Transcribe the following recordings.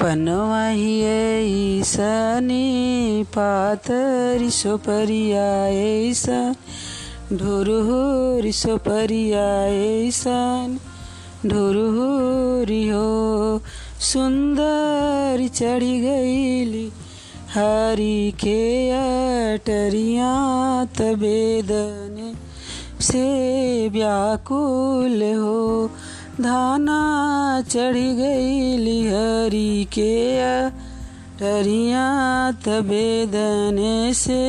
पनवाही ऐसनी पातरी सोपरिया ऐसन ढोरहोरी सोपरिया ऐसन ढोरहोरी हो, सुंदर चढ़ी गईली, हरी के अटरिया तबेदने से व्याकुल हो धाना चढ़ी गई लिहरी के टरिया तबेदने से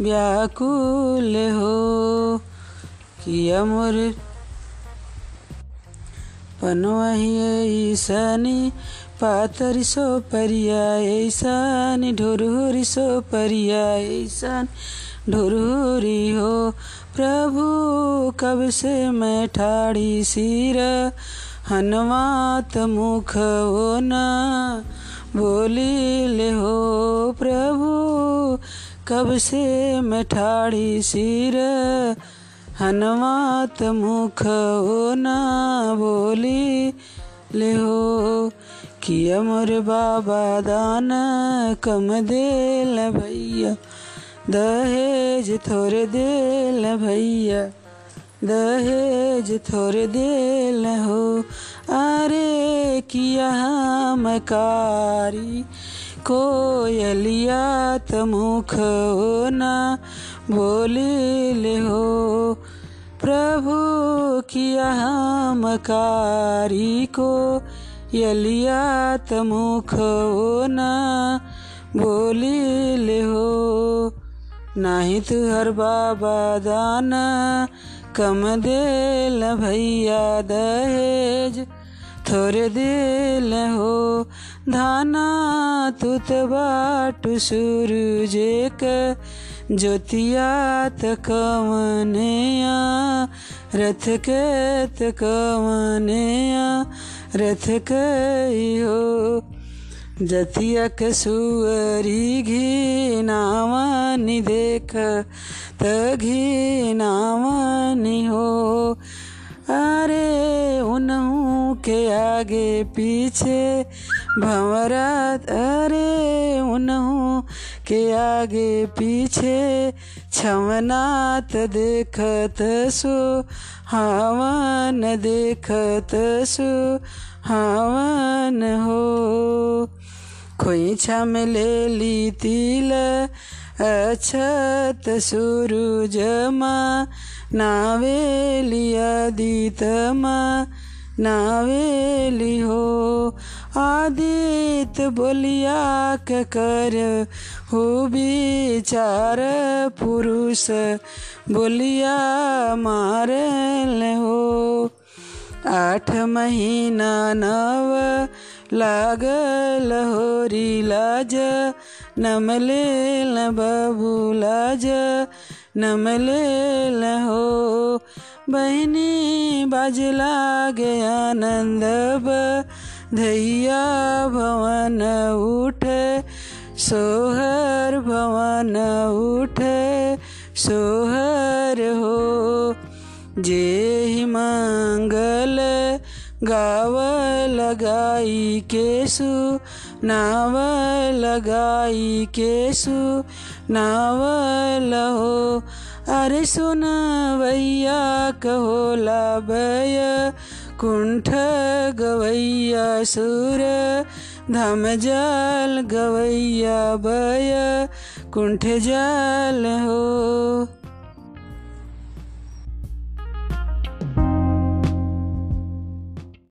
व्याकुल हो किया मोर पनवही ऐसनी पातरी सो परिया ऐसन ढोरहोरी सो परिया ऐसन ढोरहोरी हो। प्रभु, कब से मैं ठाड़ी सिर? हनवात मुख हो न, बोली ले हो। प्रभु, कब से मैं ठाड़ी सिर? हनवात मुख हो न, बोली ले हो। किया मोर बाबा दान कम देल भैया। दहेज थोड़े देल भैया। दहेज थोड़े देल हो। अरे किया हम कारी कोयलिया त मुख हो ना बोले हो। प्रभु किया हम कारी को न ना बोली हो। नाही तुहर बाबा दाना कम दे भैया दहेज। थोड़े दिल हो, धाना तुत बाटु सूरजे क ज्योतिया कवनया, रथ के त रथ कई हो। जतिया के सुअरी घी नावानी देख, त घी नावानी हो। के आगे पीछे भंवरात, अरे उनहू के आगे पीछे छवनात देखत सो, हवन देखत सो, हवन हो। खोइछा में ले ली तिल, अछत सूरुजमा नावेलिया दीतमा नावेली हो। आदित बोलिया के कर। हो विचार पुरुष, बोलिया मारल हो। आठ महीना नव लागल होरी लाज नमले बाबू लाज नमले हो। बहनी बाजला गया नंद धैया भवन उठे, सोहर भवन उठे, सोहर हो, जे मंगल गाव लगाई केसु, नाव लगाई केसु नावल हो अरे सुन भैया कहो लाभय। कुंठ गवैया, सुर। धम जाल गवैया भय कुंठ जाल हो।